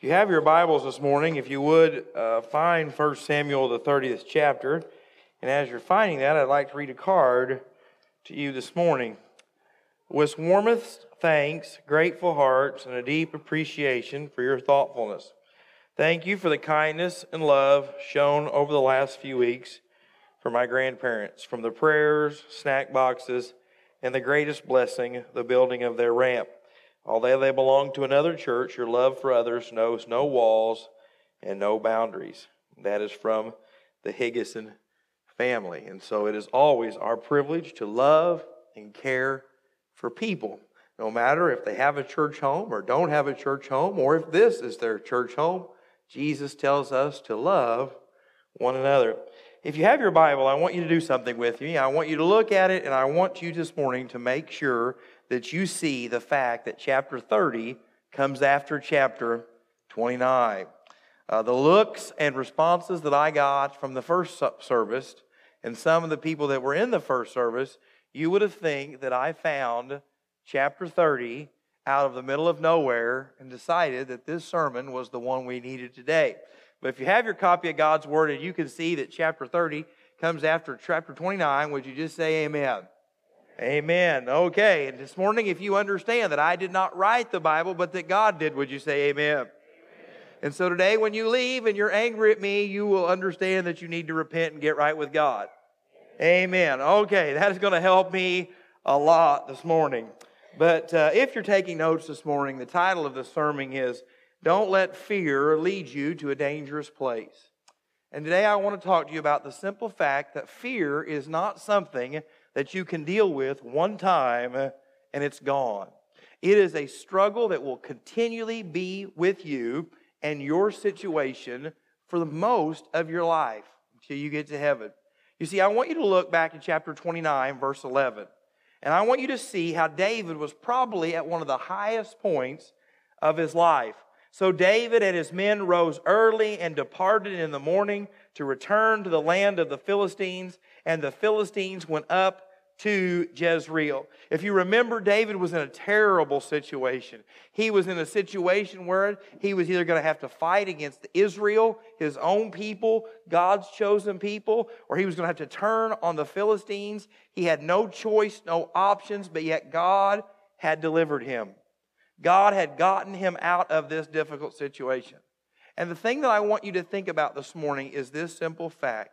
If you have your Bibles this morning, if you would uh, find 1 Samuel, the 30th chapter. And as you're finding that, I'd like to read a card to you this morning. With warmest thanks, grateful hearts, and a deep appreciation for your thoughtfulness. Thank you for the kindness and love shown over the last few weeks for my grandparents, from the prayers, snack boxes, and the greatest blessing, the building of their ramp. Although they belong to another church, your love for others knows no walls and no boundaries. That is from the Higgison family. And so it is always our privilege to love and care for people, no matter if they have a church home or don't have a church home, or if this is their church home. Jesus tells us to love one another. If you have your Bible, I want you to do something with me. I want you to look at it, and I want you this morning to make sure that you see the fact that chapter 30 comes after chapter 29. Uh, the looks and responses that I got from the first service and some of the people that were in the first service, you would have think that I found chapter 30 out of the middle of nowhere and decided that this sermon was the one we needed today. But if you have your copy of God's Word and you can see that chapter 30 comes after chapter 29, would you just say amen? Amen. Okay. And this morning, if you understand that I did not write the Bible, but that God did, would you say amen? amen? And so today, when you leave and you're angry at me, you will understand that you need to repent and get right with God. Amen. Okay. That is going to help me a lot this morning. But uh, if you're taking notes this morning, the title of the sermon is Don't Let Fear Lead You to a Dangerous Place. And today I want to talk to you about the simple fact that fear is not something that you can deal with one time and it's gone. It is a struggle that will continually be with you and your situation for the most of your life until you get to heaven. You see, I want you to look back in chapter 29, verse 11. And I want you to see how David was probably at one of the highest points of his life. So David and his men rose early and departed in the morning to return to the land of the Philistines, and the Philistines went up to Jezreel. If you remember, David was in a terrible situation. He was in a situation where he was either going to have to fight against Israel, his own people, God's chosen people, or he was going to have to turn on the Philistines. He had no choice, no options, but yet God had delivered him. God had gotten him out of this difficult situation. And the thing that I want you to think about this morning is this simple fact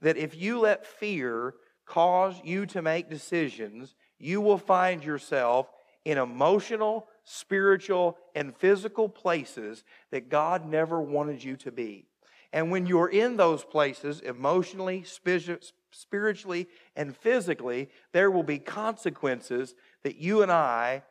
that if you let fear cause you to make decisions, you will find yourself in emotional, spiritual, and physical places that God never wanted you to be. And when you're in those places, emotionally, spiritually, and physically, there will be consequences that you and I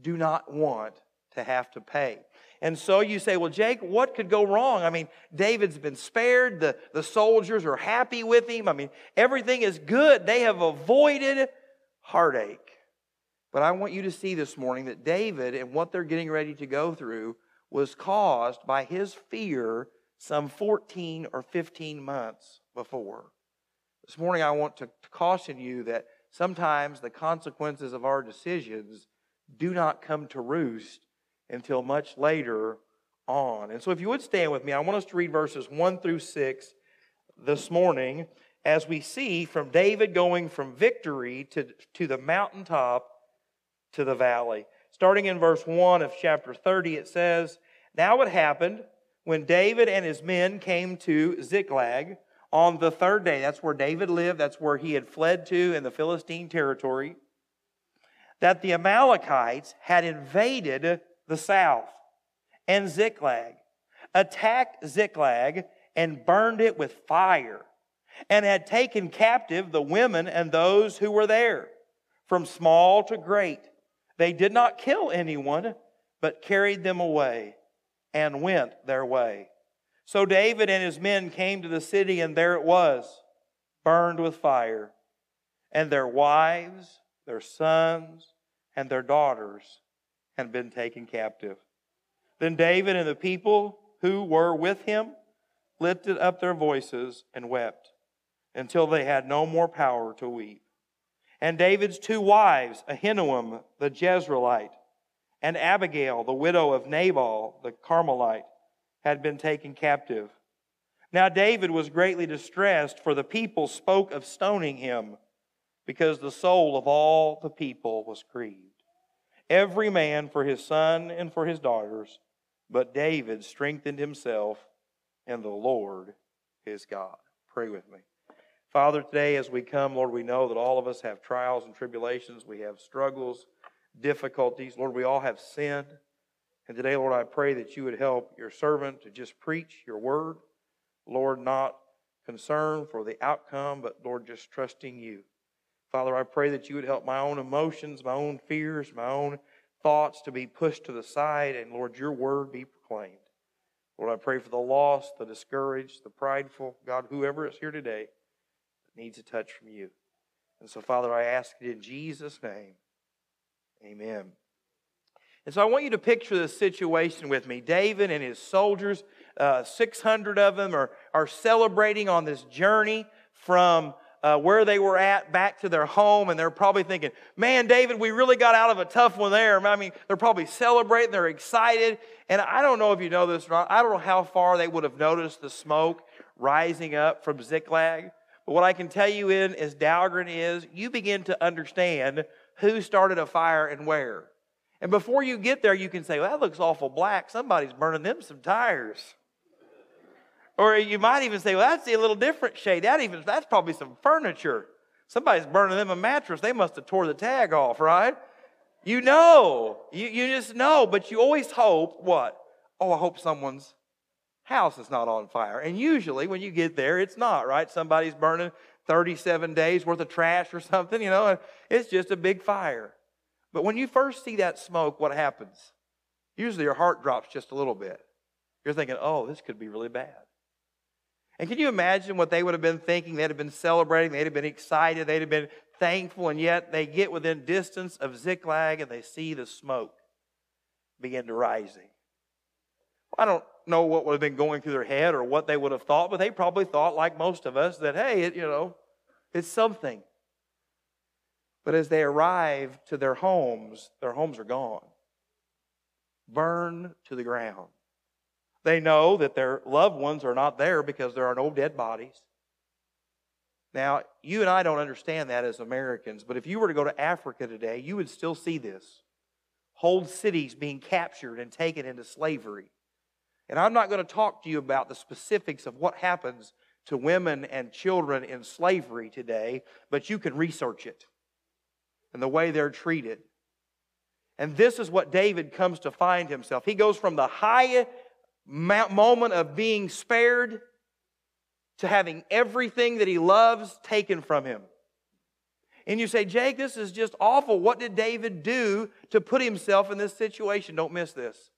do not want to have to pay. And so you say, well, Jake, what could go wrong? I mean, David's been spared. The, the soldiers are happy with him. I mean, everything is good. They have avoided heartache. But I want you to see this morning that David and what they're getting ready to go through was caused by his fear some 14 or 15 months before. This morning, I want to caution you that sometimes the consequences of our decisions do not come to roost until much later on. And so, if you would stand with me, I want us to read verses 1 through 6 this morning as we see from David going from victory to, to the mountaintop to the valley. Starting in verse 1 of chapter 30, it says, Now it happened when David and his men came to Ziklag on the third day. That's where David lived, that's where he had fled to in the Philistine territory. That the Amalekites had invaded the south, and Ziklag, attacked Ziklag and burned it with fire, and had taken captive the women and those who were there, from small to great. They did not kill anyone, but carried them away and went their way. So David and his men came to the city, and there it was, burned with fire. And their wives, their sons, and their daughters had been taken captive. Then David and the people who were with him lifted up their voices and wept until they had no more power to weep. And David's two wives, Ahinoam the Jezreelite, and Abigail, the widow of Nabal the Carmelite, had been taken captive. Now David was greatly distressed, for the people spoke of stoning him, because the soul of all the people was grieved. Every man for his son and for his daughters, but David strengthened himself in the Lord his God. Pray with me. Father, today as we come, Lord, we know that all of us have trials and tribulations, we have struggles, difficulties. Lord, we all have sinned. And today, Lord, I pray that you would help your servant to just preach your word. Lord, not concerned for the outcome, but Lord, just trusting you. Father, I pray that you would help my own emotions, my own fears, my own thoughts to be pushed to the side, and Lord, your word be proclaimed. Lord, I pray for the lost, the discouraged, the prideful, God, whoever is here today that needs a touch from you. And so, Father, I ask it in Jesus' name. Amen. And so I want you to picture this situation with me. David and his soldiers, uh, 600 of them, are, are celebrating on this journey from uh, where they were at back to their home, and they're probably thinking, Man, David, we really got out of a tough one there. I mean, they're probably celebrating, they're excited. And I don't know if you know this or not, I don't know how far they would have noticed the smoke rising up from Ziklag. But what I can tell you in as Dahlgren is, you begin to understand who started a fire and where. And before you get there, you can say, well, that looks awful black. Somebody's burning them some tires. Or you might even say, well, that's a little different shade. That even, that's probably some furniture. Somebody's burning them a mattress. They must have tore the tag off, right? You know. You, you just know. But you always hope what? Oh, I hope someone's house is not on fire. And usually when you get there, it's not, right? Somebody's burning 37 days worth of trash or something, you know, it's just a big fire. But when you first see that smoke, what happens? Usually your heart drops just a little bit. You're thinking, oh, this could be really bad. And can you imagine what they would have been thinking? They'd have been celebrating, they'd have been excited, they'd have been thankful, and yet they get within distance of Ziklag and they see the smoke begin to rising. I don't know what would have been going through their head or what they would have thought, but they probably thought, like most of us, that, hey, it, you know, it's something. But as they arrive to their homes, their homes are gone, burned to the ground. They know that their loved ones are not there because there are no dead bodies. Now, you and I don't understand that as Americans, but if you were to go to Africa today, you would still see this. Whole cities being captured and taken into slavery. And I'm not going to talk to you about the specifics of what happens to women and children in slavery today, but you can research it and the way they're treated. And this is what David comes to find himself. He goes from the high moment of being spared to having everything that he loves taken from him. And you say, Jake, this is just awful. What did David do to put himself in this situation? Don't miss this.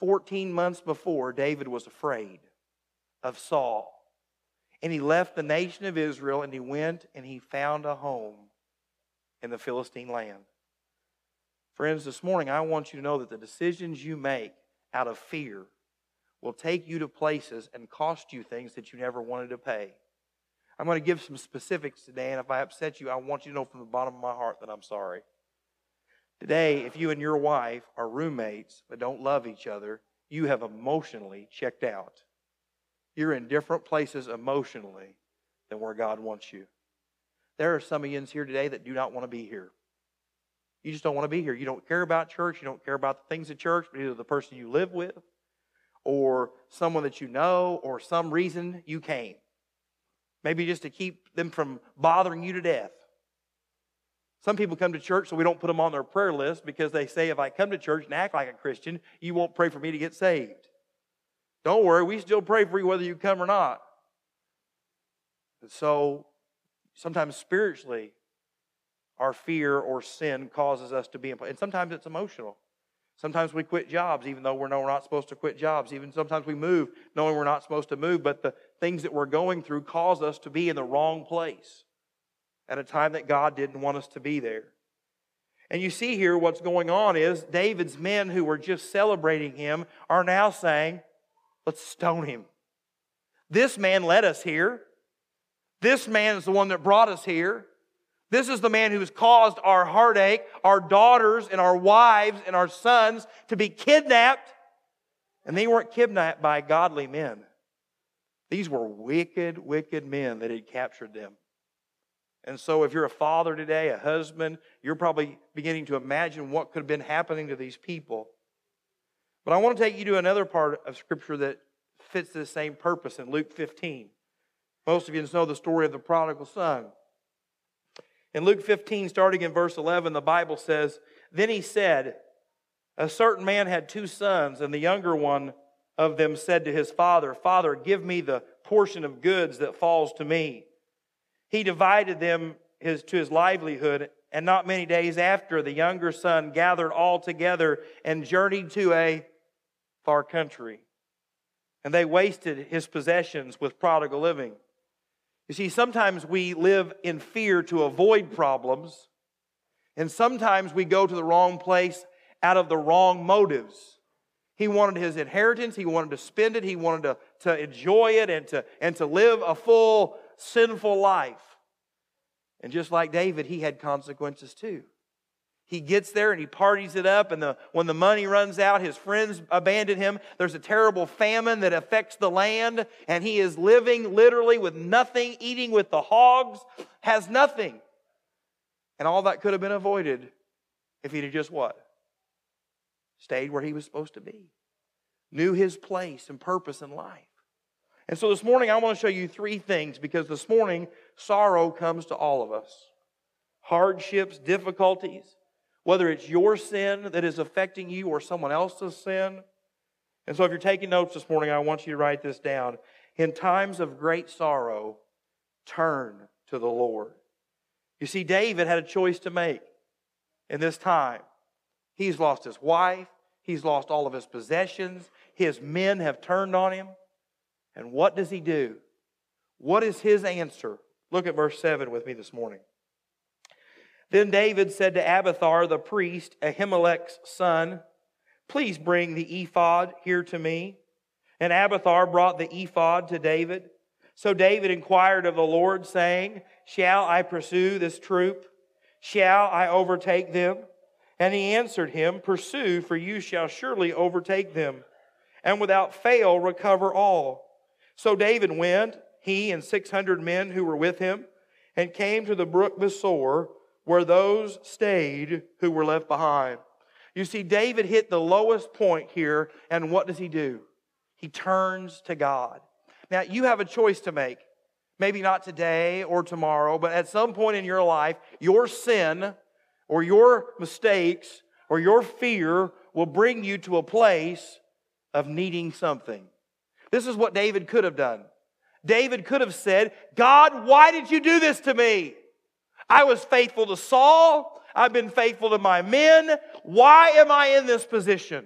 14 months before, David was afraid of Saul. And he left the nation of Israel and he went and he found a home in the Philistine land. Friends, this morning I want you to know that the decisions you make out of fear will take you to places and cost you things that you never wanted to pay. I'm going to give some specifics today, and if I upset you, I want you to know from the bottom of my heart that I'm sorry. Today, if you and your wife are roommates but don't love each other, you have emotionally checked out. You're in different places emotionally than where God wants you. There are some of you here today that do not want to be here. You just don't want to be here. You don't care about church. You don't care about the things of church, but either the person you live with or someone that you know or some reason you came. Maybe just to keep them from bothering you to death. Some people come to church so we don't put them on their prayer list because they say, if I come to church and act like a Christian, you won't pray for me to get saved. Don't worry, we still pray for you whether you come or not. And so Sometimes spiritually, our fear or sin causes us to be, and sometimes it's emotional. Sometimes we quit jobs even though we know we're not supposed to quit jobs. Even sometimes we move knowing we're not supposed to move, but the things that we're going through cause us to be in the wrong place at a time that God didn't want us to be there. And you see here what's going on is David's men who were just celebrating him are now saying, let's stone him. This man led us here. This man is the one that brought us here. This is the man who's caused our heartache, our daughters and our wives and our sons to be kidnapped. And they weren't kidnapped by godly men. These were wicked, wicked men that had captured them. And so, if you're a father today, a husband, you're probably beginning to imagine what could have been happening to these people. But I want to take you to another part of Scripture that fits the same purpose in Luke 15. Most of you know the story of the prodigal son. In Luke 15, starting in verse 11, the Bible says, Then he said, A certain man had two sons, and the younger one of them said to his father, Father, give me the portion of goods that falls to me. He divided them his, to his livelihood, and not many days after, the younger son gathered all together and journeyed to a far country. And they wasted his possessions with prodigal living. You see, sometimes we live in fear to avoid problems, and sometimes we go to the wrong place out of the wrong motives. He wanted his inheritance, he wanted to spend it, he wanted to, to enjoy it and to, and to live a full, sinful life. And just like David, he had consequences too. He gets there and he parties it up, and the, when the money runs out, his friends abandon him. There's a terrible famine that affects the land, and he is living literally with nothing, eating with the hogs, has nothing. And all that could have been avoided if he'd just what? Stayed where he was supposed to be, knew his place and purpose in life. And so this morning, I want to show you three things because this morning, sorrow comes to all of us hardships, difficulties whether it's your sin that is affecting you or someone else's sin. And so, if you're taking notes this morning, I want you to write this down. In times of great sorrow, turn to the Lord. You see, David had a choice to make in this time. He's lost his wife, he's lost all of his possessions, his men have turned on him. And what does he do? What is his answer? Look at verse 7 with me this morning. Then David said to Abiathar the priest, Ahimelech's son, Please bring the ephod here to me. And Abiathar brought the ephod to David. So David inquired of the Lord, saying, Shall I pursue this troop? Shall I overtake them? And he answered him, Pursue, for you shall surely overtake them, and without fail recover all. So David went, he and six hundred men who were with him, and came to the brook Besor where those stayed who were left behind. You see, David hit the lowest point here, and what does he do? He turns to God. Now, you have a choice to make. Maybe not today or tomorrow, but at some point in your life, your sin or your mistakes or your fear will bring you to a place of needing something. This is what David could have done. David could have said, God, why did you do this to me? I was faithful to Saul. I've been faithful to my men. Why am I in this position?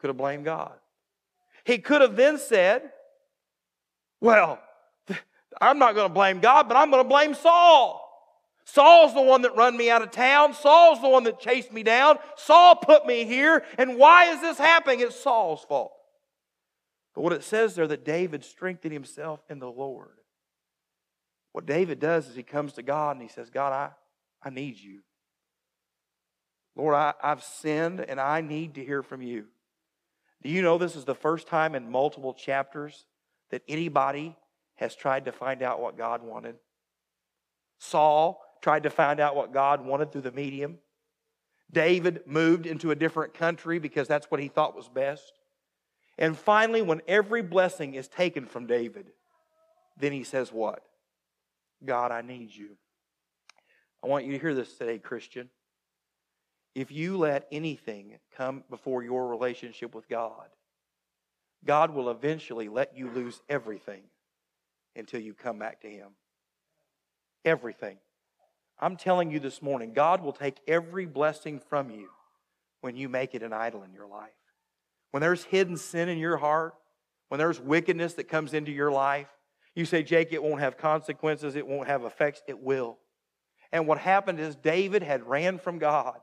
Could have blamed God. He could have then said, Well, I'm not going to blame God, but I'm going to blame Saul. Saul's the one that run me out of town. Saul's the one that chased me down. Saul put me here. And why is this happening? It's Saul's fault. But what it says there that David strengthened himself in the Lord. What David does is he comes to God and he says, God, I, I need you. Lord, I, I've sinned and I need to hear from you. Do you know this is the first time in multiple chapters that anybody has tried to find out what God wanted? Saul tried to find out what God wanted through the medium. David moved into a different country because that's what he thought was best. And finally, when every blessing is taken from David, then he says, What? God, I need you. I want you to hear this today, Christian. If you let anything come before your relationship with God, God will eventually let you lose everything until you come back to Him. Everything. I'm telling you this morning, God will take every blessing from you when you make it an idol in your life. When there's hidden sin in your heart, when there's wickedness that comes into your life, you say, Jake, it won't have consequences, it won't have effects. It will. And what happened is David had ran from God.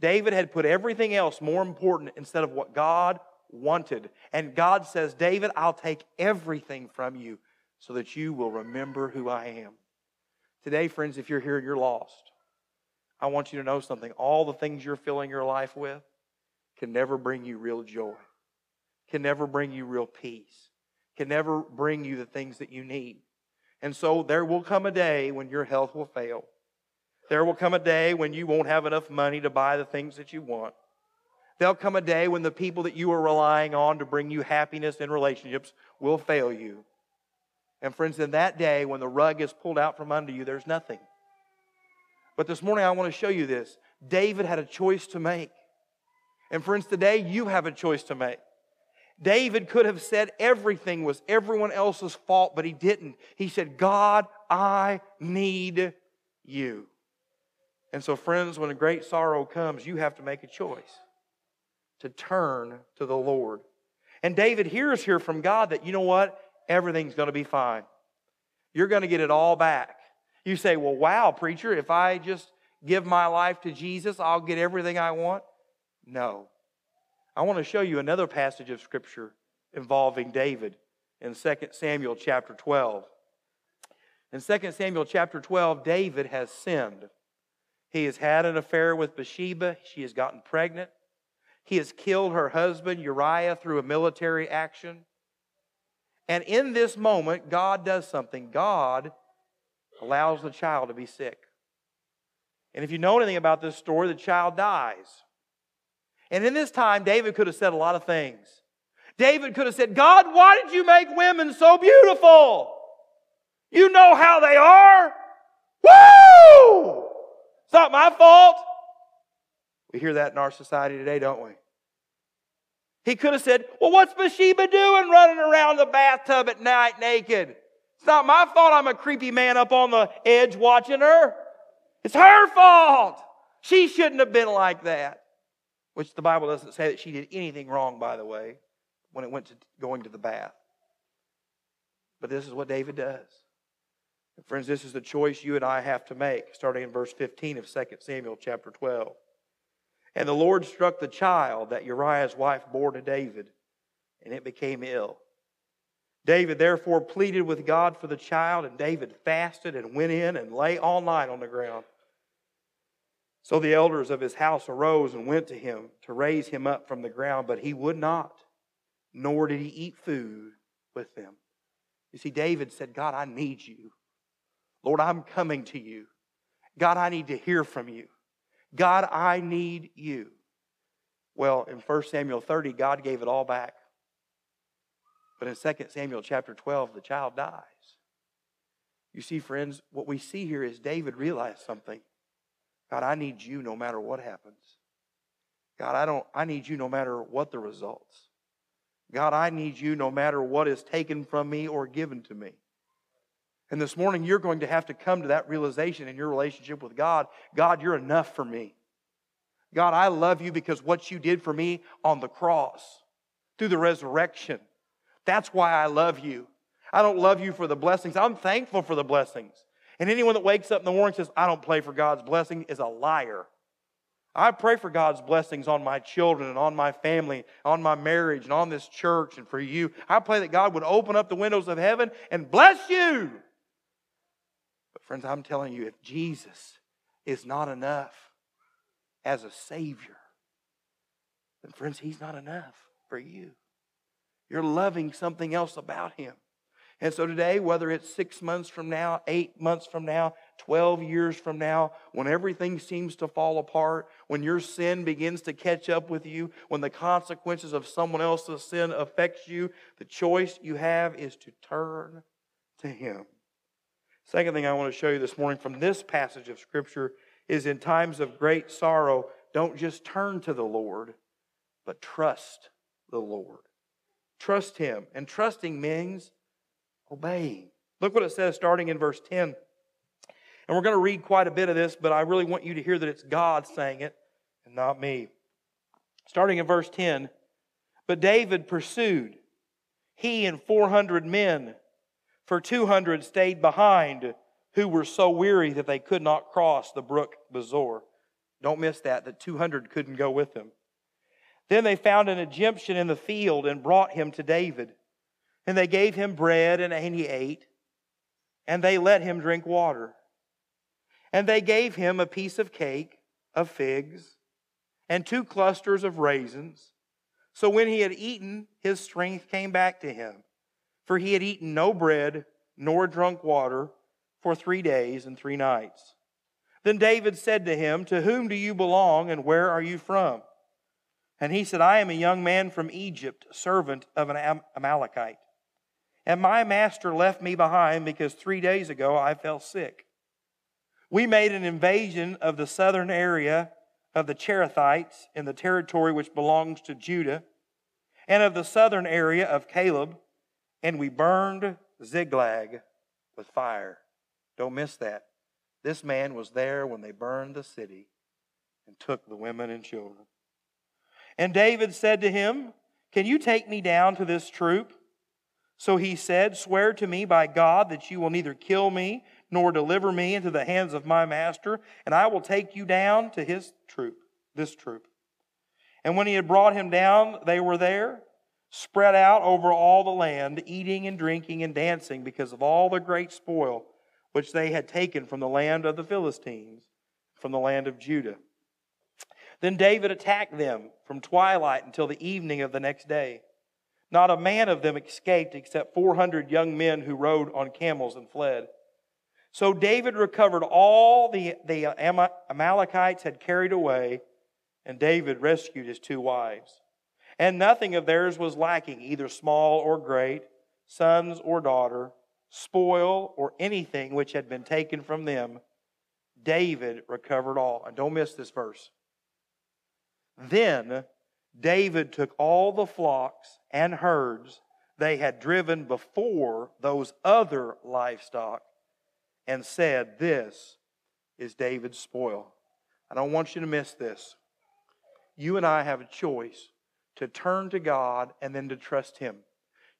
David had put everything else more important instead of what God wanted. And God says, David, I'll take everything from you so that you will remember who I am. Today, friends, if you're here and you're lost, I want you to know something. All the things you're filling your life with can never bring you real joy. can never bring you real peace, can never bring you the things that you need. And so there will come a day when your health will fail. There will come a day when you won't have enough money to buy the things that you want. There'll come a day when the people that you are relying on to bring you happiness in relationships will fail you. And friends, in that day, when the rug is pulled out from under you, there's nothing. But this morning, I want to show you this. David had a choice to make. And friends, today you have a choice to make. David could have said everything was everyone else's fault, but he didn't. He said, God, I need you. And so, friends, when a great sorrow comes, you have to make a choice to turn to the Lord. And David hears here from God that, you know what? Everything's going to be fine. You're going to get it all back. You say, well, wow, preacher, if I just give my life to Jesus, I'll get everything I want. No. I want to show you another passage of Scripture involving David in 2 Samuel chapter 12. In 2 Samuel chapter 12, David has sinned. He has had an affair with Bathsheba. She has gotten pregnant. He has killed her husband Uriah through a military action. And in this moment, God does something. God allows the child to be sick. And if you know anything about this story, the child dies. And in this time, David could have said a lot of things. David could have said, God, why did you make women so beautiful? You know how they are. Woo! It's not my fault. We hear that in our society today, don't we? He could have said, Well, what's Bathsheba doing running around the bathtub at night naked? It's not my fault I'm a creepy man up on the edge watching her. It's her fault. She shouldn't have been like that. Which the Bible doesn't say that she did anything wrong, by the way, when it went to going to the bath. But this is what David does. And friends, this is the choice you and I have to make, starting in verse 15 of 2 Samuel chapter 12. And the Lord struck the child that Uriah's wife bore to David, and it became ill. David therefore pleaded with God for the child, and David fasted and went in and lay all night on the ground. So the elders of his house arose and went to him to raise him up from the ground, but he would not, nor did he eat food with them. You see, David said, God, I need you. Lord, I'm coming to you. God, I need to hear from you. God, I need you. Well, in 1 Samuel 30, God gave it all back. But in 2 Samuel chapter 12, the child dies. You see, friends, what we see here is David realized something. God, I need you no matter what happens. God, I don't I need you no matter what the results. God, I need you no matter what is taken from me or given to me. And this morning, you're going to have to come to that realization in your relationship with God God, you're enough for me. God, I love you because what you did for me on the cross, through the resurrection, that's why I love you. I don't love you for the blessings. I'm thankful for the blessings. And anyone that wakes up in the morning says, I don't pray for God's blessing is a liar. I pray for God's blessings on my children and on my family, on my marriage and on this church and for you. I pray that God would open up the windows of heaven and bless you. But, friends, I'm telling you, if Jesus is not enough as a Savior, then, friends, He's not enough for you. You're loving something else about Him. And so today, whether it's six months from now, eight months from now, 12 years from now, when everything seems to fall apart, when your sin begins to catch up with you, when the consequences of someone else's sin affects you, the choice you have is to turn to Him. Second thing I want to show you this morning from this passage of Scripture is in times of great sorrow, don't just turn to the Lord, but trust the Lord. Trust Him. And trusting means obeying. Look what it says starting in verse 10. And we're going to read quite a bit of this, but I really want you to hear that it's God saying it and not me. Starting in verse 10 But David pursued, he and 400 men for 200 stayed behind who were so weary that they could not cross the brook Besor. Don't miss that, that 200 couldn't go with them. Then they found an Egyptian in the field and brought him to David. And they gave him bread, and he ate, and they let him drink water. And they gave him a piece of cake of figs and two clusters of raisins. So when he had eaten, his strength came back to him, for he had eaten no bread nor drunk water for three days and three nights. Then David said to him, To whom do you belong, and where are you from? And he said, I am a young man from Egypt, servant of an Amalekite. And my master left me behind because three days ago I fell sick. We made an invasion of the southern area of the Cherethites in the territory which belongs to Judah, and of the southern area of Caleb, and we burned Ziklag with fire. Don't miss that. This man was there when they burned the city and took the women and children. And David said to him, Can you take me down to this troop? So he said, Swear to me by God that you will neither kill me nor deliver me into the hands of my master, and I will take you down to his troop, this troop. And when he had brought him down, they were there, spread out over all the land, eating and drinking and dancing because of all the great spoil which they had taken from the land of the Philistines, from the land of Judah. Then David attacked them from twilight until the evening of the next day. Not a man of them escaped except 400 young men who rode on camels and fled. So David recovered all the, the Amalekites had carried away, and David rescued his two wives. And nothing of theirs was lacking, either small or great, sons or daughter, spoil or anything which had been taken from them. David recovered all. And don't miss this verse. Then David took all the flocks and herds they had driven before those other livestock and said, This is David's spoil. I don't want you to miss this. You and I have a choice to turn to God and then to trust Him.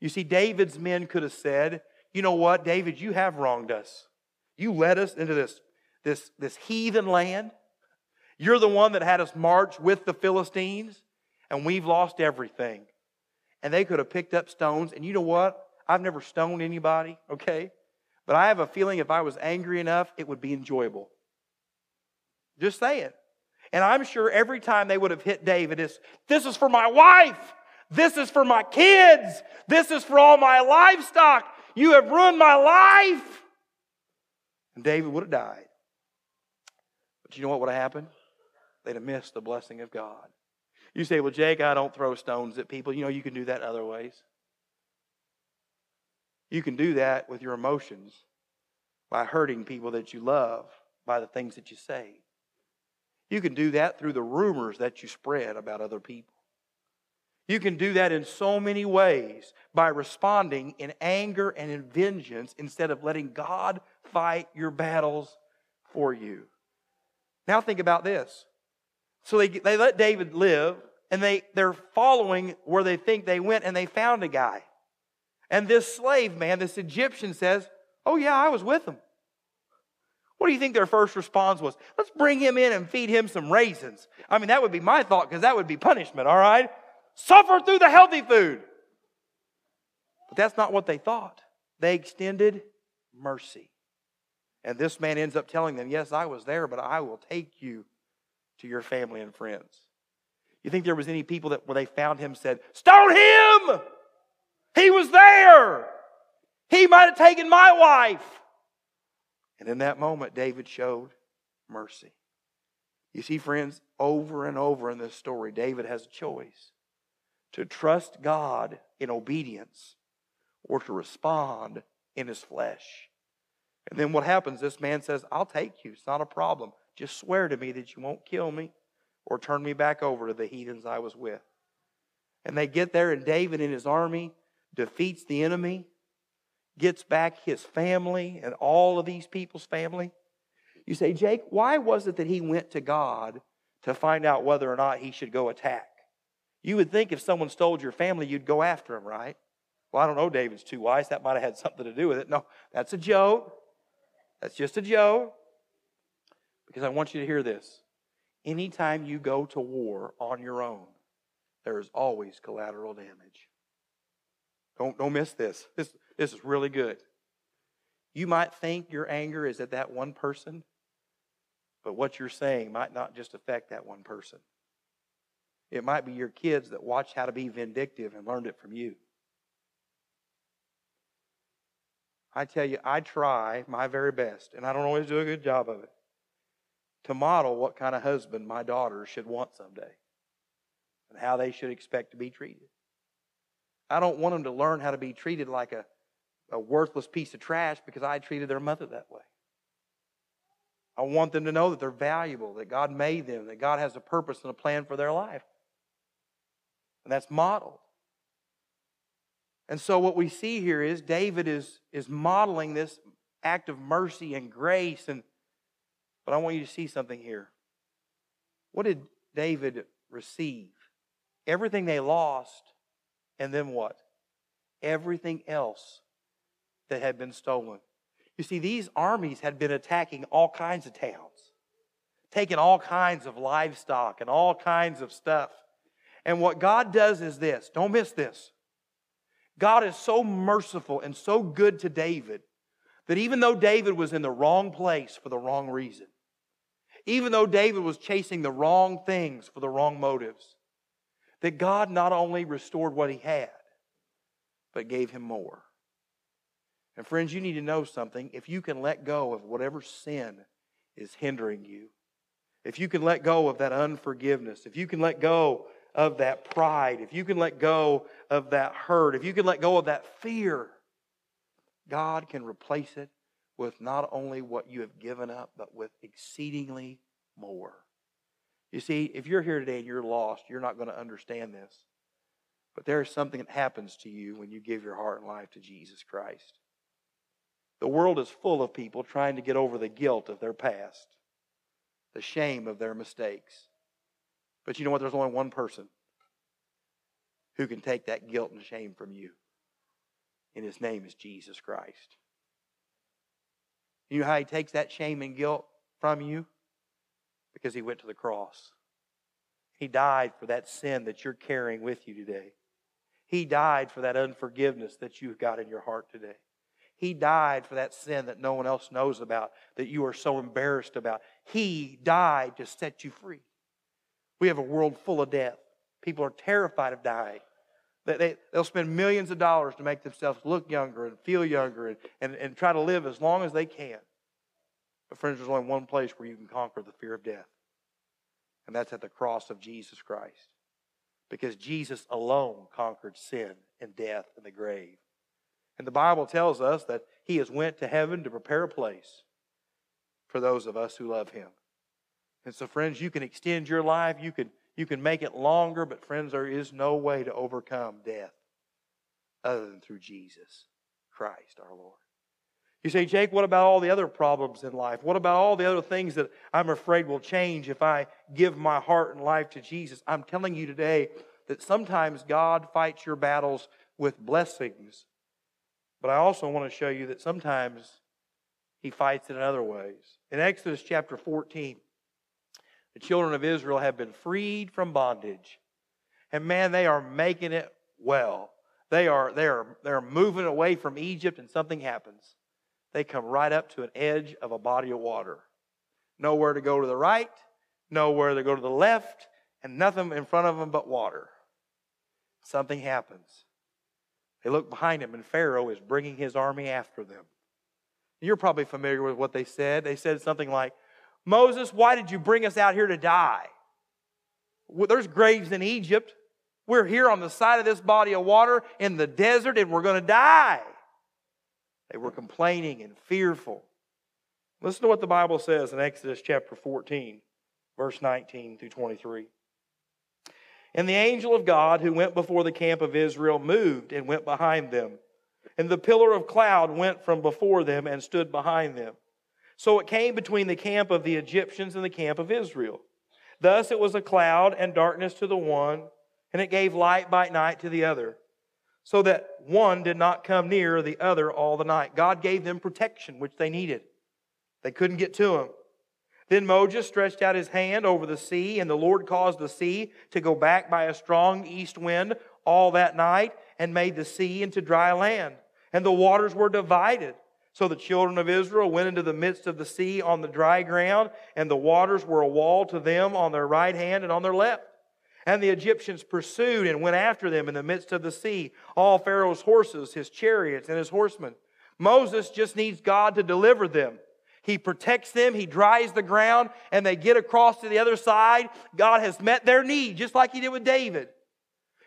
You see, David's men could have said, You know what, David, you have wronged us. You led us into this, this, this heathen land. You're the one that had us march with the Philistines, and we've lost everything. And they could have picked up stones, and you know what? I've never stoned anybody, okay? But I have a feeling if I was angry enough, it would be enjoyable. Just saying. And I'm sure every time they would have hit David, it's, this is for my wife. This is for my kids. This is for all my livestock. You have ruined my life. And David would have died. But you know what would have happened? They'd have missed the blessing of God. You say, well, Jake, I don't throw stones at people. You know, you can do that other ways. You can do that with your emotions by hurting people that you love by the things that you say. You can do that through the rumors that you spread about other people. You can do that in so many ways by responding in anger and in vengeance instead of letting God fight your battles for you. Now, think about this. So they, they let David live, and they, they're following where they think they went, and they found a guy. And this slave man, this Egyptian, says, Oh, yeah, I was with him. What do you think their first response was? Let's bring him in and feed him some raisins. I mean, that would be my thought because that would be punishment, all right? Suffer through the healthy food. But that's not what they thought. They extended mercy. And this man ends up telling them, Yes, I was there, but I will take you to your family and friends. You think there was any people that, when they found him, said, Stone him! He was there. He might have taken my wife. And in that moment, David showed mercy. You see, friends, over and over in this story, David has a choice to trust God in obedience or to respond in his flesh. And then what happens? This man says, I'll take you. It's not a problem. Just swear to me that you won't kill me or turn me back over to the heathens I was with. And they get there, and David and his army defeats the enemy, gets back his family and all of these people's family. You say, Jake, why was it that he went to God to find out whether or not he should go attack? You would think if someone stole your family, you'd go after him, right? Well, I don't know, David's too wise. That might have had something to do with it. No, that's a joke. That's just a joke. Because I want you to hear this. Anytime you go to war on your own, there is always collateral damage. Don't, don't miss this. this. This is really good. You might think your anger is at that one person, but what you're saying might not just affect that one person. It might be your kids that watch how to be vindictive and learned it from you. I tell you, I try my very best, and I don't always do a good job of it, to model what kind of husband my daughters should want someday and how they should expect to be treated. I don't want them to learn how to be treated like a, a worthless piece of trash because I treated their mother that way. I want them to know that they're valuable, that God made them, that God has a purpose and a plan for their life. And that's modeled. And so what we see here is David is, is modeling this act of mercy and grace. And but I want you to see something here. What did David receive? Everything they lost, and then what? Everything else that had been stolen. You see, these armies had been attacking all kinds of towns, taking all kinds of livestock and all kinds of stuff. And what God does is this don't miss this. God is so merciful and so good to David that even though David was in the wrong place for the wrong reason, even though David was chasing the wrong things for the wrong motives, that God not only restored what he had, but gave him more. And friends, you need to know something. If you can let go of whatever sin is hindering you, if you can let go of that unforgiveness, if you can let go of that pride, if you can let go of that hurt, if you can let go of that fear, God can replace it with not only what you have given up, but with exceedingly more. You see, if you're here today and you're lost, you're not going to understand this. But there is something that happens to you when you give your heart and life to Jesus Christ. The world is full of people trying to get over the guilt of their past, the shame of their mistakes. But you know what? There's only one person who can take that guilt and shame from you. And his name is Jesus Christ. You know how he takes that shame and guilt from you? Because he went to the cross. He died for that sin that you're carrying with you today. He died for that unforgiveness that you've got in your heart today. He died for that sin that no one else knows about, that you are so embarrassed about. He died to set you free. We have a world full of death. People are terrified of dying. They, they'll spend millions of dollars to make themselves look younger and feel younger and, and, and try to live as long as they can. But, friends, there's only one place where you can conquer the fear of death, and that's at the cross of Jesus Christ. Because Jesus alone conquered sin and death and the grave. And the Bible tells us that he has went to heaven to prepare a place for those of us who love him. And so, friends, you can extend your life, you can, you can make it longer, but, friends, there is no way to overcome death other than through Jesus Christ our Lord. You say, Jake, what about all the other problems in life? What about all the other things that I'm afraid will change if I give my heart and life to Jesus? I'm telling you today that sometimes God fights your battles with blessings, but I also want to show you that sometimes He fights it in other ways. In Exodus chapter 14, the children of Israel have been freed from bondage. And man, they are making it well. They are, they are, they're moving away from Egypt, and something happens. They come right up to an edge of a body of water. Nowhere to go to the right, nowhere to go to the left, and nothing in front of them but water. Something happens. They look behind them, and Pharaoh is bringing his army after them. You're probably familiar with what they said. They said something like, Moses, why did you bring us out here to die? Well, there's graves in Egypt. We're here on the side of this body of water in the desert and we're going to die. They were complaining and fearful. Listen to what the Bible says in Exodus chapter 14, verse 19 through 23. And the angel of God who went before the camp of Israel moved and went behind them. And the pillar of cloud went from before them and stood behind them. So it came between the camp of the Egyptians and the camp of Israel. Thus it was a cloud and darkness to the one, and it gave light by night to the other, so that one did not come near the other all the night. God gave them protection, which they needed. They couldn't get to him. Then Moses stretched out his hand over the sea, and the Lord caused the sea to go back by a strong east wind all that night, and made the sea into dry land. And the waters were divided so the children of Israel went into the midst of the sea on the dry ground, and the waters were a wall to them on their right hand and on their left. And the Egyptians pursued and went after them in the midst of the sea, all Pharaoh's horses, his chariots, and his horsemen. Moses just needs God to deliver them. He protects them, he dries the ground, and they get across to the other side. God has met their need, just like he did with David.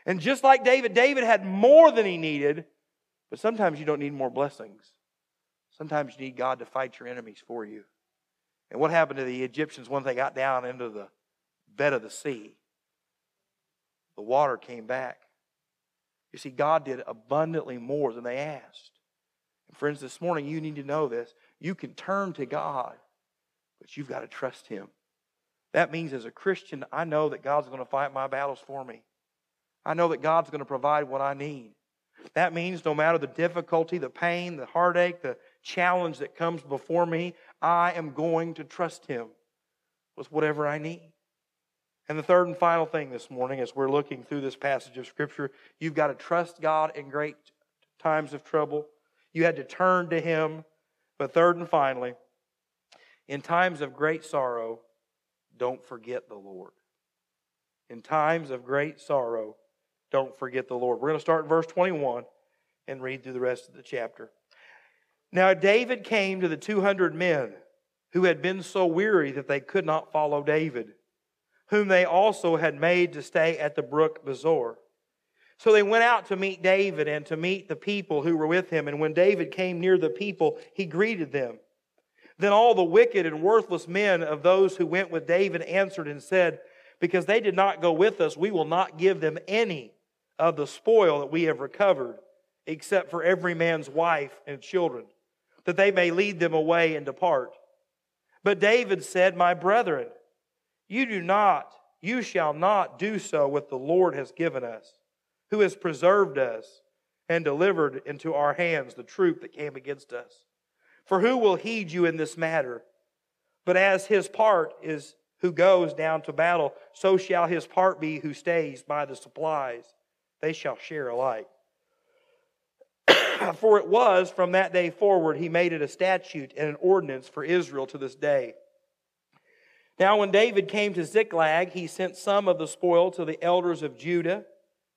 And just like David, David had more than he needed, but sometimes you don't need more blessings. Sometimes you need God to fight your enemies for you. And what happened to the Egyptians when they got down into the bed of the sea? The water came back. You see, God did abundantly more than they asked. And friends, this morning you need to know this. You can turn to God, but you've got to trust Him. That means as a Christian, I know that God's going to fight my battles for me. I know that God's going to provide what I need. That means no matter the difficulty, the pain, the heartache, the challenge that comes before me, I am going to trust Him with whatever I need. And the third and final thing this morning, as we're looking through this passage of Scripture, you've got to trust God in great times of trouble. You had to turn to Him. But third and finally, in times of great sorrow, don't forget the Lord. In times of great sorrow, don't forget the Lord. We're going to start in verse 21 and read through the rest of the chapter. Now David came to the 200 men who had been so weary that they could not follow David, whom they also had made to stay at the brook Besor. So they went out to meet David and to meet the people who were with him. And when David came near the people, he greeted them. Then all the wicked and worthless men of those who went with David answered and said, Because they did not go with us, we will not give them any of the spoil that we have recovered, except for every man's wife and children that they may lead them away and depart. But David said, My brethren, you do not, you shall not do so what the Lord has given us, who has preserved us and delivered into our hands the troop that came against us. For who will heed you in this matter? But as his part is who goes down to battle, so shall his part be who stays by the supplies. They shall share alike. For it was from that day forward he made it a statute and an ordinance for Israel to this day. Now, when David came to Ziklag, he sent some of the spoil to the elders of Judah,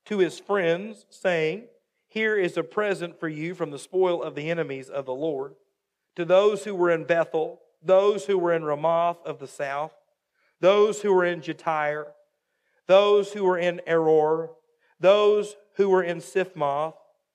to his friends, saying, Here is a present for you from the spoil of the enemies of the Lord. To those who were in Bethel, those who were in Ramoth of the south, those who were in Jattir, those who were in Aroer, those who were in Siphmoth,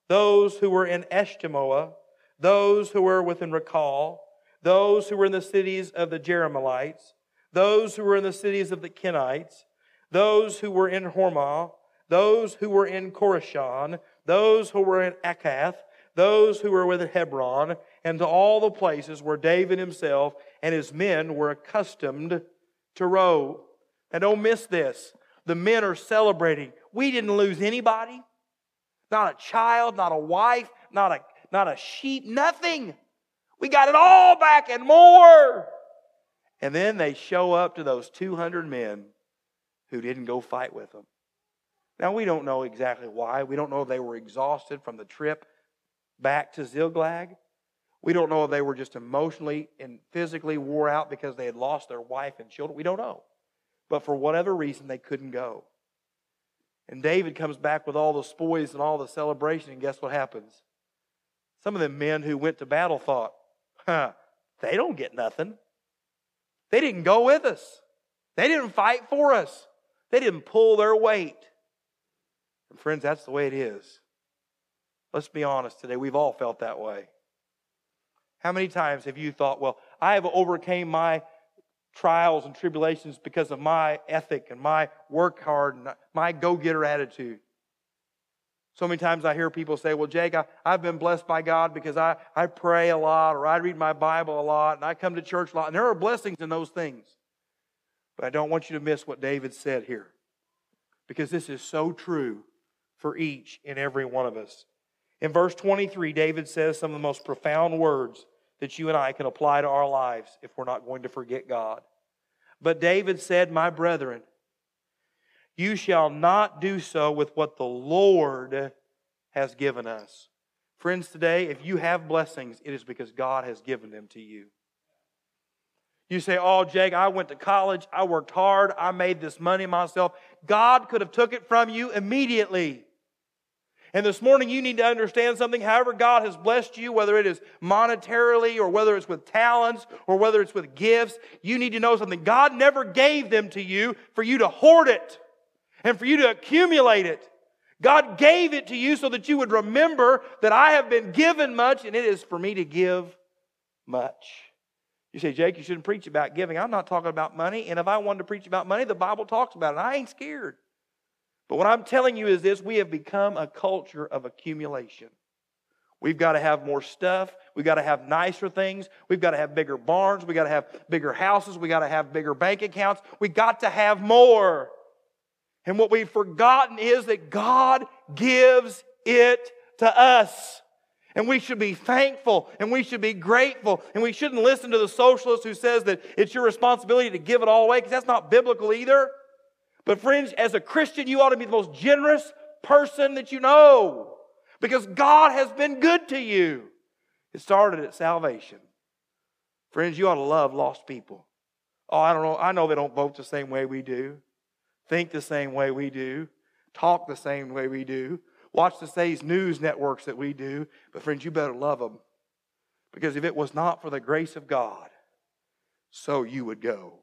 those who were in Eshtemoa, those who were within Rachal, those who were in the cities of the Jerahmeelites, those who were in the cities of the Kenites, those who were in Hormah, those who were in Chorashan, those who were in Akath, those who were within Hebron, and to all the places where David himself and his men were accustomed to rove. Now don't miss this. The men are celebrating. We didn't lose anybody. Not a child, not a wife, not a, not a sheep, nothing. We got it all back and more. And then they show up to those 200 men who didn't go fight with them. Now, we don't know exactly why. We don't know if they were exhausted from the trip back to Ziklag. We don't know if they were just emotionally and physically wore out because they had lost their wife and children. We don't know. But for whatever reason, they couldn't go. And David comes back with all the spoils and all the celebration, and guess what happens? Some of the men who went to battle thought, huh, they don't get nothing. They didn't go with us. They didn't fight for us. They didn't pull their weight. And friends, that's the way it is. Let's be honest today. We've all felt that way. How many times have you thought, well, I have overcame my trials and tribulations because of my ethic and my work hard and my go getter attitude. So many times I hear people say, Well, Jake, I, have been blessed by God because I, I pray a lot or I read my Bible a lot and I come to church a lot. And there are blessings in those things. But I don't want you to miss what David said here because this is so true for each and every one of us. In verse 23, David says some of the most profound words that you and I can apply to our lives if we're not going to forget God. But David said, My brethren, you shall not do so with what the Lord has given us. Friends, today, if you have blessings, it is because God has given them to you. You say, "Oh, Jake, I went to college. I worked hard. I made this money myself." God could have took it from you immediately. And this morning, you need to understand something. However, God has blessed you, whether it is monetarily or whether it's with talents or whether it's with gifts, you need to know something. God never gave them to you for you to hoard it and for you to accumulate it. God gave it to you so that you would remember that I have been given much and it is for me to give much. You say, Jake, you shouldn't preach about giving. I'm not talking about money. And if I wanted to preach about money, the Bible talks about it. I ain't scared. But what I'm telling you is this we have become a culture of accumulation. We've got to have more stuff. We've got to have nicer things. We've got to have bigger barns. We've got to have bigger houses. We've got to have bigger bank accounts. We've got to have more. And what we've forgotten is that God gives it to us. And we should be thankful and we should be grateful. And we shouldn't listen to the socialist who says that it's your responsibility to give it all away because that's not biblical either. But, friends, as a Christian, you ought to be the most generous person that you know because God has been good to you. It started at salvation. Friends, you ought to love lost people. Oh, I don't know. I know they don't vote the same way we do, think the same way we do, talk the same way we do, watch the same news networks that we do. But, friends, you better love them because if it was not for the grace of God, so you would go.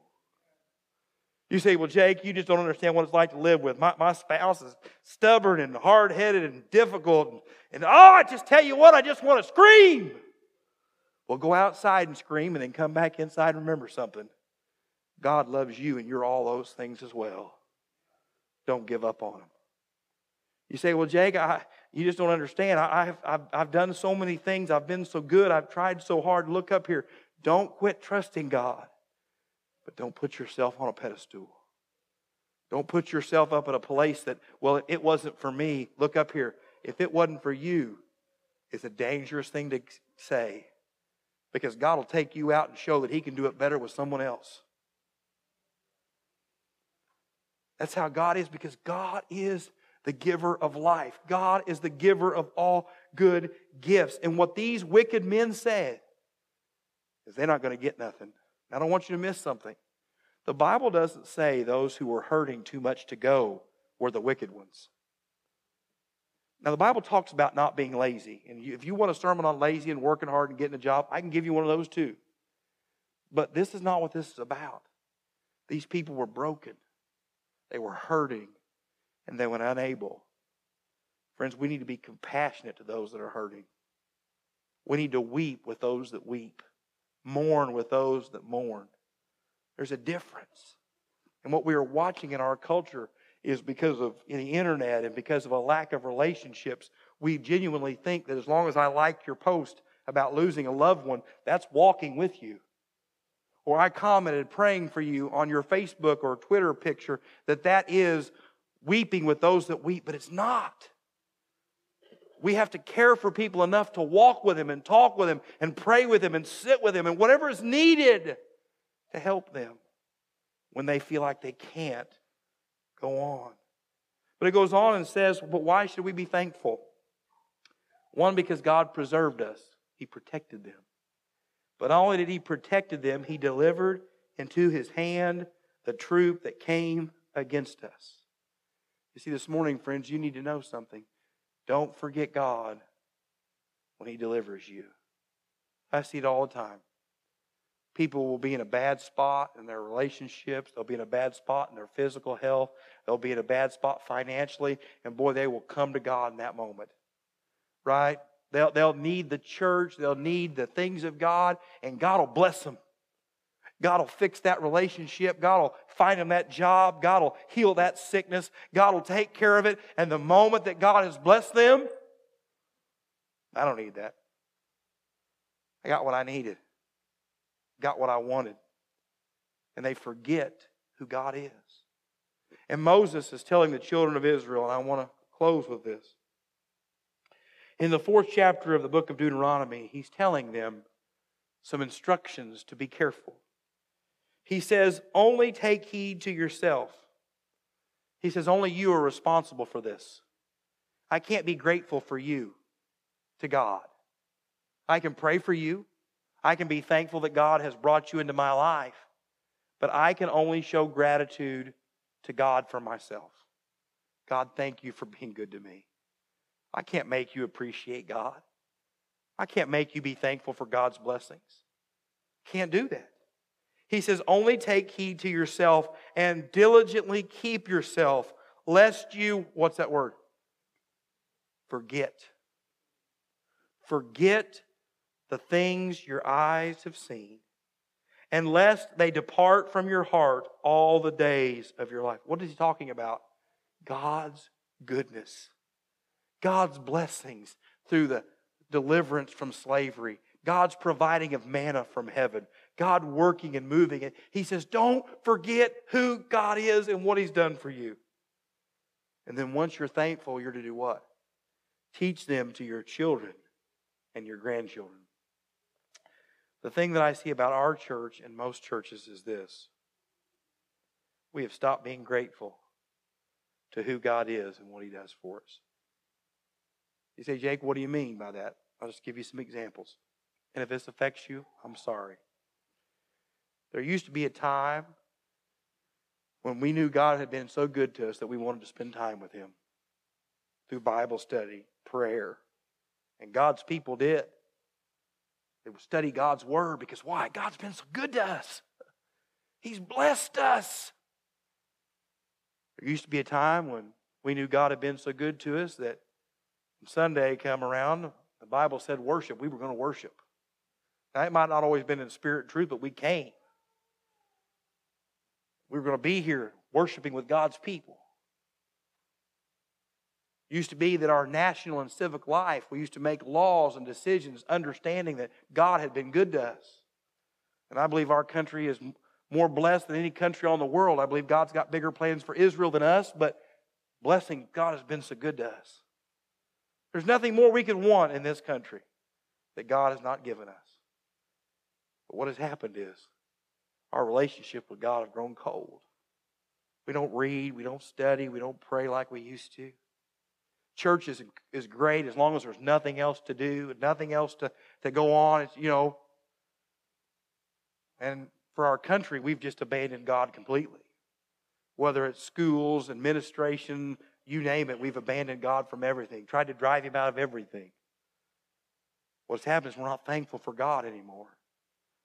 You say, well, Jake, you just don't understand what it's like to live with. My, my spouse is stubborn and hard headed and difficult. And, and, oh, I just tell you what, I just want to scream. Well, go outside and scream and then come back inside and remember something. God loves you and you're all those things as well. Don't give up on him. You say, well, Jake, I, you just don't understand. I, have I've, I've done so many things. I've been so good. I've tried so hard. Look up here. Don't quit trusting God. But don't put yourself on a pedestal. Don't put yourself up at a place that, well, it wasn't for me. Look up here. If it wasn't for you, it's a dangerous thing to say because God will take you out and show that He can do it better with someone else. That's how God is because God is the giver of life. God is the giver of all good gifts. And what these wicked men said is they're not going to get nothing. I don't want you to miss something. The Bible doesn't say those who were hurting too much to go were the wicked ones. Now, the Bible talks about not being lazy. And if you want a sermon on lazy and working hard and getting a job, I can give you one of those too. But this is not what this is about. These people were broken, they were hurting, and they were unable. Friends, we need to be compassionate to those that are hurting. We need to weep with those that weep mourn with those that mourn. There's a difference. And what we are watching in our culture is because of the internet and because of a lack of relationships, we genuinely think that as long as I like your post about losing a loved one, that's walking with you. Or I commented praying for you on your Facebook or Twitter picture that that is weeping with those that weep, but it's not we have to care for people enough to walk with him and talk with him and pray with him and sit with him and whatever is needed to help them when they feel like they can't go on. But it goes on and says, But why should we be thankful? One, because God preserved us, He protected them. But not only did He protect them, He delivered into His hand the troop that came against us. You see, this morning, friends, you need to know something. Don't forget God when He delivers you. I see it all the time. People will be in a bad spot in their relationships. They'll be in a bad spot in their physical health. They'll be in a bad spot financially. And boy, they will come to God in that moment. Right? They'll, they'll need the church. They'll need the things of God. And God will bless them. God will fix that relationship. God will find them that job. God will heal that sickness. God will take care of it. And the moment that God has blessed them, I don't need that. I got what I needed, got what I wanted. And they forget who God is. And Moses is telling the children of Israel, and I want to close with this. In the fourth chapter of the book of Deuteronomy, he's telling them some instructions to be careful. He says, only take heed to yourself. He says, only you are responsible for this. I can't be grateful for you to God. I can pray for you. I can be thankful that God has brought you into my life, but I can only show gratitude to God for myself. God, thank you for being good to me. I can't make you appreciate God. I can't make you be thankful for God's blessings. Can't do that. He says, only take heed to yourself and diligently keep yourself, lest you, what's that word? Forget. Forget the things your eyes have seen, and lest they depart from your heart all the days of your life. What is he talking about? God's goodness, God's blessings through the deliverance from slavery, God's providing of manna from heaven, God working and moving. And he says, Don't forget who God is and what he's done for you. And then once you're thankful, you're to do what? Teach them to your children and your grandchildren. The thing that I see about our church and most churches is this we have stopped being grateful to who God is and what He does for us. You say, Jake, what do you mean by that? I'll just give you some examples. And if this affects you, I'm sorry. There used to be a time when we knew God had been so good to us that we wanted to spend time with Him through Bible study, prayer. And God's people did. They would study God's Word because why? God's been so good to us. He's blessed us. There used to be a time when we knew God had been so good to us that Sunday come around, the Bible said worship. We were going to worship. Now, it might not always been in spirit and truth, but we came. We were going to be here worshiping with God's people. It used to be that our national and civic life, we used to make laws and decisions understanding that God had been good to us. And I believe our country is more blessed than any country on the world. I believe God's got bigger plans for Israel than us, but blessing, God has been so good to us. There's nothing more we could want in this country that God has not given us. But what has happened is our relationship with God have grown cold. We don't read, we don't study, we don't pray like we used to. Church is, is great as long as there's nothing else to do, nothing else to, to go on. It's, you know. And for our country, we've just abandoned God completely. Whether it's schools, administration, you name it, we've abandoned God from everything, tried to drive Him out of everything. What's happened is we're not thankful for God anymore.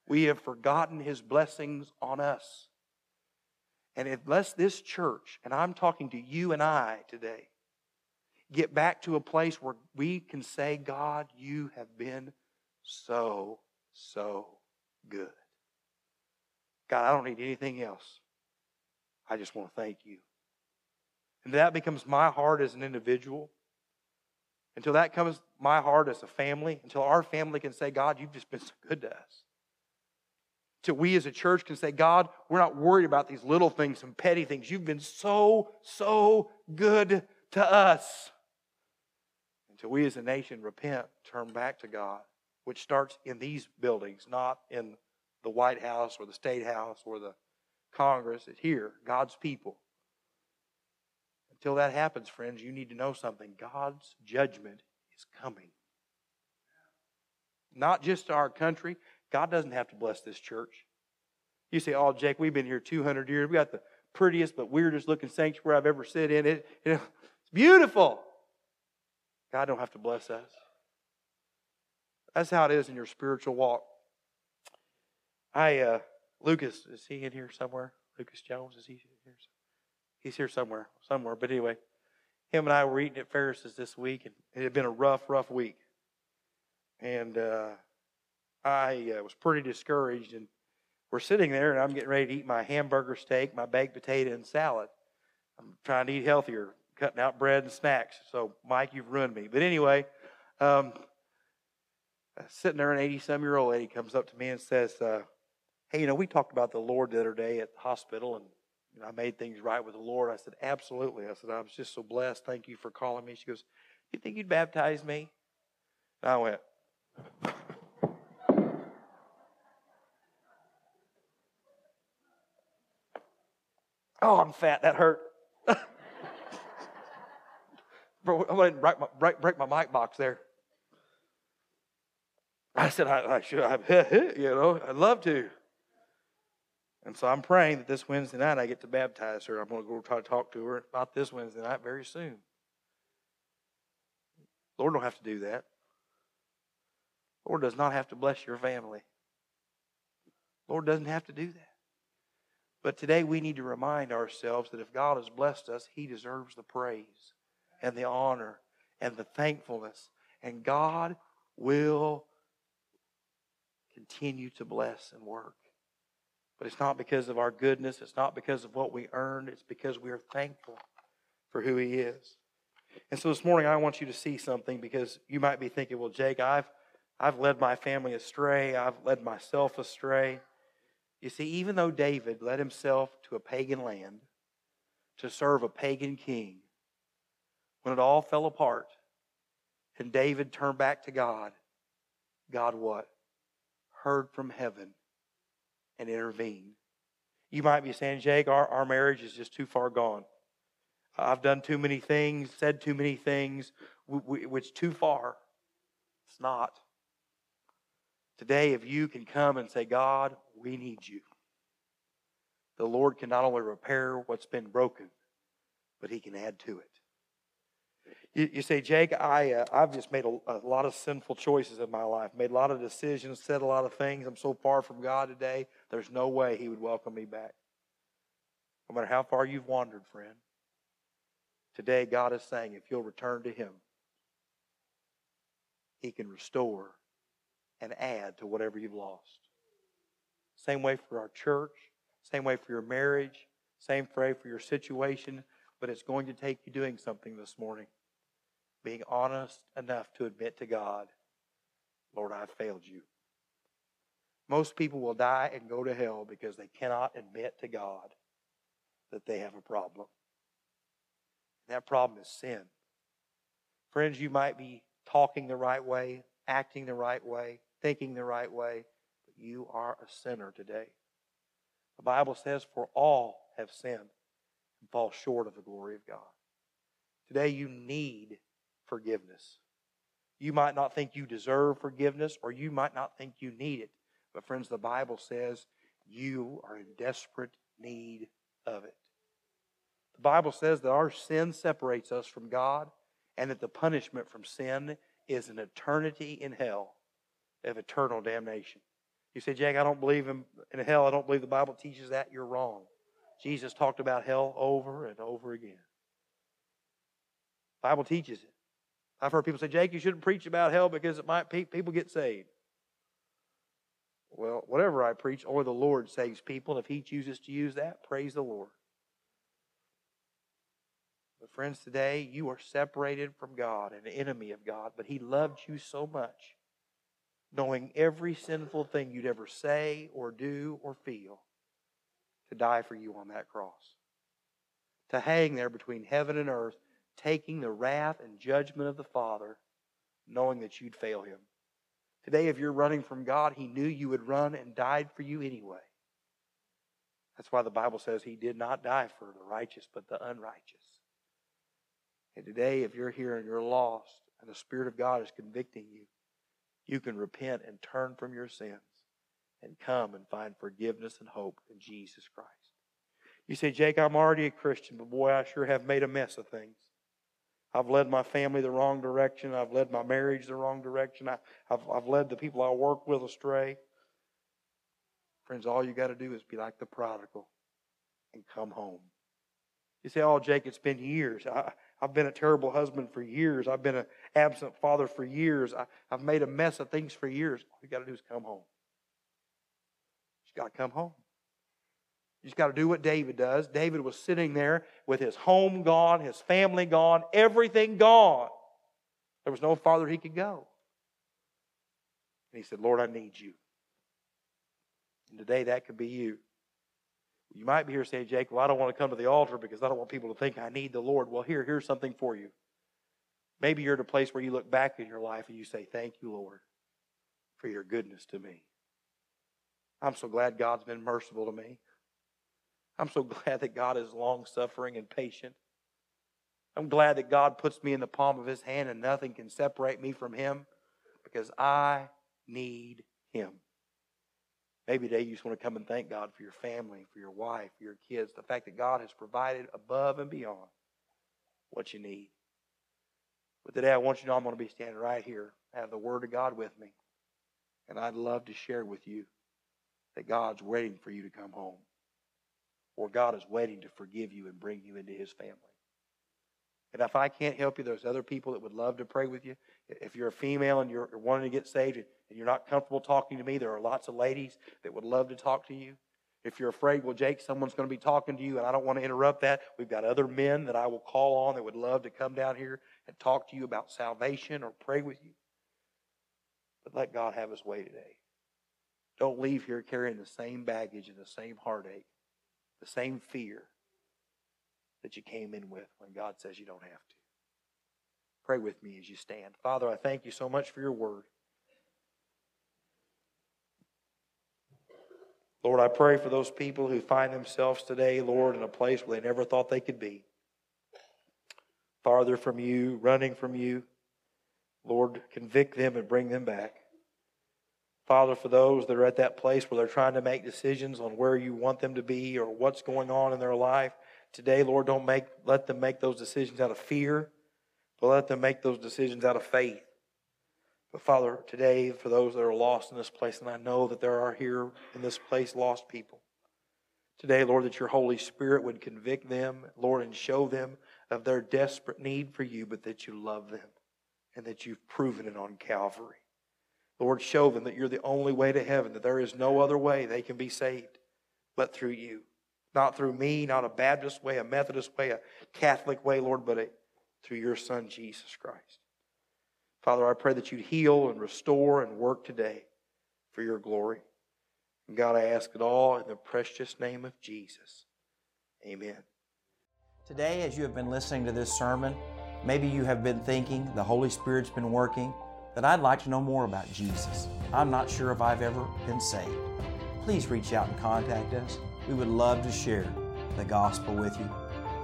We have forgotten his blessings on us. And unless this church, and I'm talking to you and I today, get back to a place where we can say, God, you have been so, so good. God, I don't need anything else. I just want to thank you. And that becomes my heart as an individual. Until that comes my heart as a family, until our family can say, God, you've just been so good to us to we as a church can say, God, we're not worried about these little things, some petty things. You've been so, so good to us. Until we as a nation repent, turn back to God, which starts in these buildings, not in the White House or the State House or the Congress. It's here, God's people. Until that happens, friends, you need to know something. God's judgment is coming. Not just to our country, God doesn't have to bless this church. You say, oh, Jake, we've been here 200 years. We got the prettiest but weirdest looking sanctuary I've ever sit in. It, know, it's beautiful. God don't have to bless us. That's how it is in your spiritual walk. I, uh, Lucas, is he in here somewhere? Lucas Jones, is he here? He's here somewhere, somewhere. But anyway, him and I were eating at Ferris's this week, and it had been a rough, rough week. And uh, I uh, was pretty discouraged. And we're sitting there, and I'm getting ready to eat my hamburger steak, my baked potato, and salad. I'm trying to eat healthier, cutting out bread and snacks. So, Mike, you've ruined me. But anyway, um, sitting there, an 80 some year old lady comes up to me and says, uh, Hey, you know, we talked about the Lord the other day at the hospital, and you know, I made things right with the Lord. I said, Absolutely. I said, I was just so blessed. Thank you for calling me. She goes, You think you'd baptize me? And I went, Oh, I'm fat. That hurt. Bro, I'm going to break my, break, break my mic box there. I said, I, I should, I, you know, I'd love to. And so I'm praying that this Wednesday night I get to baptize her. I'm going to go try to talk to her about this Wednesday night very soon. Lord don't have to do that. Lord does not have to bless your family. Lord doesn't have to do that. But today we need to remind ourselves that if God has blessed us, He deserves the praise and the honor and the thankfulness. And God will continue to bless and work. But it's not because of our goodness, it's not because of what we earned, it's because we are thankful for who He is. And so this morning I want you to see something because you might be thinking, well, Jake, I've I've led my family astray, I've led myself astray. You see, even though David led himself to a pagan land to serve a pagan king, when it all fell apart and David turned back to God, God what? Heard from heaven and intervened. You might be saying, Jake, our, our marriage is just too far gone. I've done too many things, said too many things, which too far. It's not. Today, if you can come and say, God, we need you, the Lord can not only repair what's been broken, but He can add to it. You, you say, Jake, I, uh, I've just made a, a lot of sinful choices in my life, made a lot of decisions, said a lot of things. I'm so far from God today, there's no way He would welcome me back. No matter how far you've wandered, friend, today God is saying, if you'll return to Him, He can restore and add to whatever you've lost. Same way for our church, same way for your marriage, same way for your situation, but it's going to take you doing something this morning. Being honest enough to admit to God, Lord, I've failed you. Most people will die and go to hell because they cannot admit to God that they have a problem. And That problem is sin. Friends, you might be talking the right way, acting the right way, thinking the right way, you are a sinner today. The Bible says, For all have sinned and fall short of the glory of God. Today, you need forgiveness. You might not think you deserve forgiveness, or you might not think you need it. But, friends, the Bible says you are in desperate need of it. The Bible says that our sin separates us from God, and that the punishment from sin is an eternity in hell of eternal damnation. You say, Jack, I don't believe in, in hell. I don't believe the Bible teaches that. You're wrong. Jesus talked about hell over and over again. Bible teaches it. I've heard people say, Jake, you shouldn't preach about hell because it might people get saved. Well, whatever I preach, only the Lord saves people. And if He chooses to use that, praise the Lord. But friends, today you are separated from God, an enemy of God, but He loved you so much knowing every sinful thing you'd ever say or do or feel, to die for you on that cross. To hang there between heaven and earth, taking the wrath and judgment of the Father, knowing that you'd fail Him. Today, if you're running from God, He knew you would run and died for you anyway. That's why the Bible says He did not die for the righteous, but the unrighteous. And today, if you're here and you're lost, and the Spirit of God is convicting you, you can repent and turn from your sins and come and find forgiveness and hope in Jesus Christ. You say, Jake, I'm already a Christian, but boy, I sure have made a mess of things. I've led my family the wrong direction. I've led my marriage the wrong direction. I, have I've led the people I work with astray. Friends, all you got to do is be like the prodigal and come home. You say, oh, Jake, it's been years. I, I've been a terrible husband for years. I've been an absent father for years. I, have made a mess of things for years. All you got to do is come home. You got to come home. You just got to do what David does. David was sitting there with his home gone, his family gone, everything gone. There was no farther he could go. And he said, Lord, I need you. And today that could be you. You might be here saying, Jake, well, I don't want to come to the altar because I don't want people to think I need the Lord. Well, here, here's something for you. Maybe you're at a place where you look back in your life and you say, Thank you, Lord, for your goodness to me. I'm so glad God's been merciful to me. I'm so glad that God is long suffering and patient. I'm glad that God puts me in the palm of his hand and nothing can separate me from him because I need Him. Maybe today you just want to come and thank God for your family, for your wife, for your kids, the fact that God has provided above and beyond what you need. But today I want you to know I'm going to be standing right here. I have the Word of God with me. And I'd love to share with you that God's waiting for you to come home. Or God is waiting to forgive you and bring you into His family. And if I can't help you, there's other people that would love to pray with you. If you're a female and you're wanting to get saved and you're not comfortable talking to me, there are lots of ladies that would love to talk to you. If you're afraid, well, Jake, someone's going to be talking to you and I don't want to interrupt that, we've got other men that I will call on that would love to come down here and talk to you about salvation or pray with you. But let God have his way today. Don't leave here carrying the same baggage and the same heartache, the same fear that you came in with when God says you don't have to. Pray with me as you stand. Father, I thank you so much for your word. Lord, I pray for those people who find themselves today, Lord, in a place where they never thought they could be. Farther from you, running from you. Lord, convict them and bring them back. Father, for those that are at that place where they're trying to make decisions on where you want them to be or what's going on in their life, today, Lord, don't make, let them make those decisions out of fear, but let them make those decisions out of faith. But Father, today, for those that are lost in this place, and I know that there are here in this place lost people, today, Lord, that your Holy Spirit would convict them, Lord, and show them of their desperate need for you, but that you love them and that you've proven it on Calvary. Lord, show them that you're the only way to heaven, that there is no other way they can be saved but through you. Not through me, not a Baptist way, a Methodist way, a Catholic way, Lord, but a, through your Son, Jesus Christ. Father, I pray that you'd heal and restore and work today for your glory. And God, I ask it all in the precious name of Jesus. Amen. Today, as you have been listening to this sermon, maybe you have been thinking the Holy Spirit's been working that I'd like to know more about Jesus. I'm not sure if I've ever been saved. Please reach out and contact us. We would love to share the gospel with you,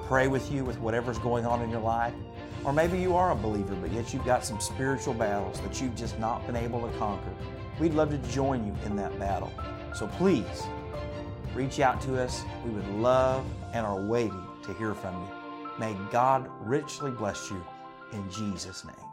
pray with you with whatever's going on in your life. Or maybe you are a believer, but yet you've got some spiritual battles that you've just not been able to conquer. We'd love to join you in that battle. So please reach out to us. We would love and are waiting to hear from you. May God richly bless you in Jesus' name.